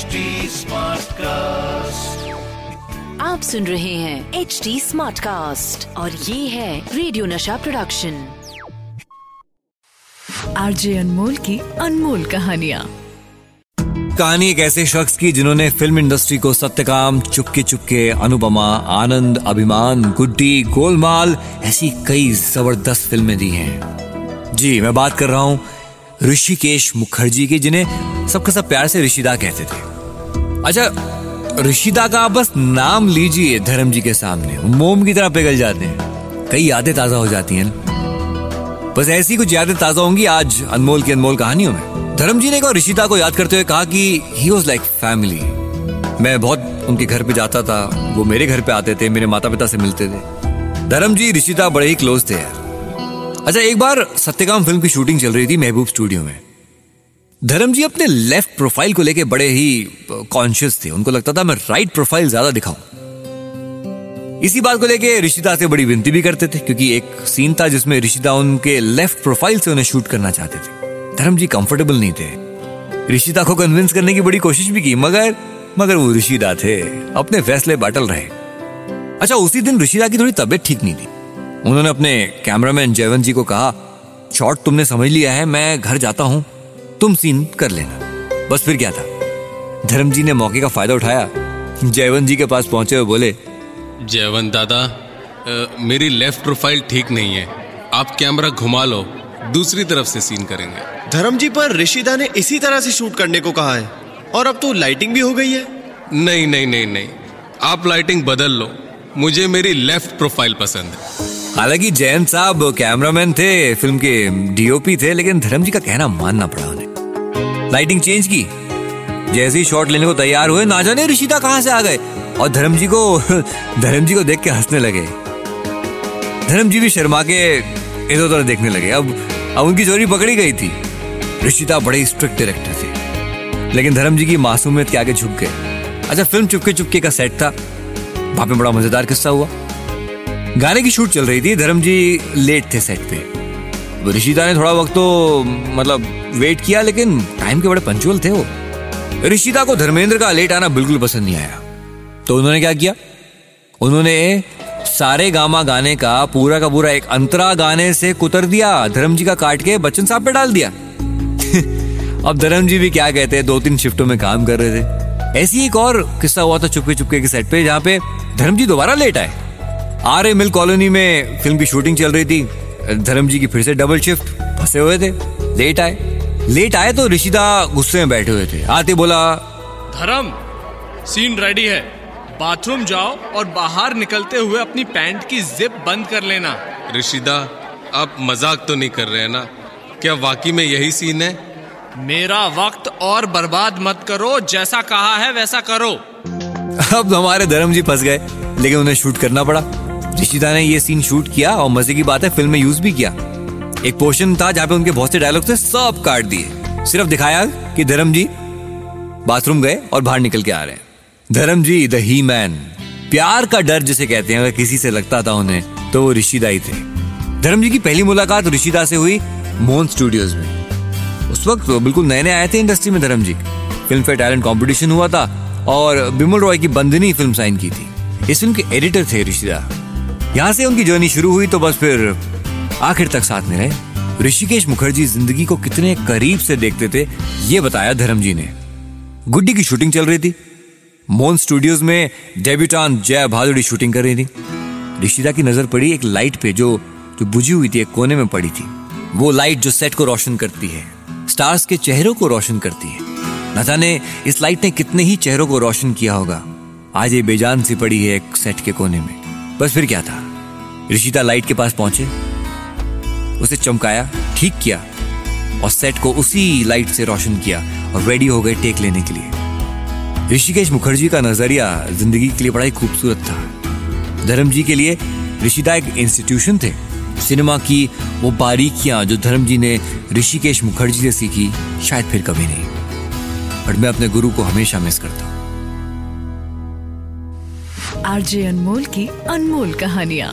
HD Smartcast. आप सुन रहे हैं एच डी स्मार्ट कास्ट और ये है रेडियो नशा प्रोडक्शन आरजे अनमोल की अनमोल कहानिया। कहानी एक ऐसे शख्स की जिन्होंने फ़िल्म इंडस्ट्री को सत्यकाम चुपके चुपके अनुपमा आनंद अभिमान गुड्डी गोलमाल ऐसी कई ज़बरदस्त फ़िल्में दी हैं। जी मैं बात कर रहा हूँ ऋषिकेश मुखर्जी की जिन्हें सबका सब प्यार से ऋषिदा कहते थे। अच्छा ऋषिदा का बस नाम लीजिए धर्म जी के सामने। मोम की तरह पिघल जाते हैं। कई यादें ताज़ा हो जाती हैं। बस ऐसी कुछ यादें ताज़ा होंगी आज अनमोल की अनमोल कहानियों में। धर्म जी ने और ऋषिता को याद करते हुए कहा कि ही वॉज़ लाइक फैमिली मैं बहुत उनके घर पे जाता था, वो मेरे घर पे आते थे, मेरे माता पिता से मिलते थे। धर्म जी ऋषिता बड़े ही क्लोज थे। यार अच्छा एक बार सत्यकाम फ़िल्म की शूटिंग चल रही थी महबूब स्टूडियो में। धर्म जी अपने लेफ़्ट प्रोफ़ाइल को लेके बड़े ही कॉन्शियस थे। उनको लगता था, मैं राइट प्रोफ़ाइल ज़्यादा दिखाऊँ। इसी बात को लेके ऋषिता से बड़ी विनती भी करते थे, क्योंकि एक सीन था जिसमें ऋषिता उनके लेफ़्ट प्रोफ़ाइल से उन्हें शूट करना चाहते थे। धर्म जी कंफर्टेबल नहीं थे। ऋषिता को कन्विंस करने की बड़ी कोशिश भी की, मगर मगर वो ऋषिदा थे। अपने फैसले बाटल रहे। अच्छा उसी दिन ऋषिदा की थोड़ी तबीयत ठीक नहीं थी। उन्होंने अपने कैमरामैन जयवंत जी को कहा शॉट तुमने समझ लिया है, मैं घर जाता हूँ। तुम सीन कर लेना। बस फिर क्या था? धर्म जी ने मौके का फ़ायदा उठाया। जयवंत जी के पास पहुँचे हुए बोले जयवंत दादा अ, मेरी लेफ़्ट प्रोफ़ाइल ठीक नहीं है। आप कैमरा घुमा लो दूसरी तरफ़ से सीन करेंगे। धर्म जी पर ऋषिदा ने इसी तरह से शूट करने को कहा है। और अब तो लाइटिंग भी हो गई है। नहीं नहीं नहीं नहीं। आप लाइटिंग बदल लो। मुझे मेरी लेफ़्ट प्रोफ़ाइल पसंद है। हालाँकि जयंत साहब कैमरामैन थे फ़िल्म के डीओपी थे लेकिन धर्म जी का कहना मानना पड़ा। लाइटिंग चेंज की। जैसे ही शॉट लेने को तैयार हुए ना जाने ऋषिता कहाँ से आ गए? और धर्म जी को धर्म जी को देख के हंसने लगे। धर्म जी भी शर्मा के इधर उधर देखने लगे। अब अब उनकी चोरी पकड़ी गई थी। ऋषिता बड़े स्ट्रिक्ट डायरेक्टर थे। लेकिन धर्म जी की मासूमियत के आगे झुक गए। अच्छा फ़िल्म चुपके चुपके का सेट था। वहाँ पे बड़ा मज़ेदार किस्सा हुआ। गाने की शूट चल रही थी। धर्म जी लेट थे सेट पे। ऋषिता ने थोड़ा वक्त तो मतलब वेट किया, लेकिन टाइम के बड़े पंचुअल थे वो। ऋषिता को धर्मेंद्र का लेट आना बिल्कुल पसंद नहीं आया। तो उन्होंने क्या किया? उन्होंने सारे गामा गाने का, पूरा का पूरा एक अंतरा गाने से कुतर दिया, धर्म जी का काट के बच्चन साहब पे डाल दिया। अब धर्म जी भी क्या कहते हैं दो तीन शिफ्टों में काम कर रहे थे। ऐसी एक और किस्सा हुआ था चुपके चुपके के सेट पे, जहाँ पे धर्म जी दोबारा लेट आए। आर ए मिल कॉलोनी में फ़िल्म की शूटिंग चल रही थी। धर्म जी की फिर से डबल शिफ्ट फंसे हुए थे। लेट आए। लेट आए तो ऋषिदा गुस्से में बैठे हुए थे। आते बोला धर्म सीन रेडी है। बाथरूम जाओ और बाहर निकलते हुए अपनी पैंट की जिप बंद कर लेना। ऋषिदा आप मज़ाक तो नहीं कर रहे हैं ना? क्या वाकई में यही सीन है? मेरा वक्त और बर्बाद मत करो जैसा कहा है वैसा करो। अब हमारे धर्म जी फंस गए लेकिन उन्हें शूट करना पड़ा। ऋषिदा ने ये सीन शूट किया और मज़े की बात है फ़िल्म में यूज़ भी किया। एक पोर्शन था जहाँ पे उनके बहुत से डायलॉग थे, सब काट दिए। सिर्फ़ दिखाया कि धर्म जी बाथरूम गए और बाहर निकल के आ रहे हैं। धर्म जी द ही मैन प्यार का डर जिसे कहते हैं, अगर किसी से लगता था उन्हें तो वो ऋषिदा ही थे। धर्म जी की पहली मुलाकात ऋषिदा से हुई मोहन स्टूडियोज में। उस वक्त बिल्कुल नए नए आए थे इंडस्ट्री में Dharam ji Filmfare talent competition हुआ था और बिमल रॉय की बंदनी फ़िल्म साइन की थी। इस फ़िल्म के एडिटर थे ऋषिदा यहाँ से उनकी जर्नी शुरू हुई तो बस फिर आखिर तक साथ में रहे। ऋषिकेश मुखर्जी ज़िंदगी को कितने करीब से देखते थे, ये बताया धर्म जी ने। गुड्डी की शूटिंग चल रही थी। मोहन स्टूडियोज में डेब्यूटान जय भादुड़ी शूटिंग कर रही थी। ऋषिदा की नज़र पड़ी एक लाइट पे जो जो बुझी हुई थी, एक कोने में पड़ी थी। वो लाइट जो सेट को रोशन करती है, स्टार्स के चेहरों को रोशन करती है। न जाने इस लाइट ने कितने ही चेहरों को रोशन किया होगा। आज ये बेजान सी पड़ी है एक सेट के कोने में। बस फिर क्या था? ऋषिता लाइट के पास पहुँचे। उसे चमकाया, ठीक किया और सेट को उसी लाइट से रोशन किया और रेडी हो गए टेक लेने के लिए। ऋषिकेश मुखर्जी का नज़रिया ज़िंदगी के लिए बड़ा ही खूबसूरत था। धर्म जी के लिए ऋषिदा एक इंस्टीट्यूशन थे। सिनेमा की वो बारीकियाँ जो धर्म जी ने ऋषिकेश मुखर्जी से सीखी, शायद फिर कभी नहीं। बट मैं अपने गुरु को हमेशा मिस करता हूँ। आरजे अनमोल की अनमोल कहानियाँ।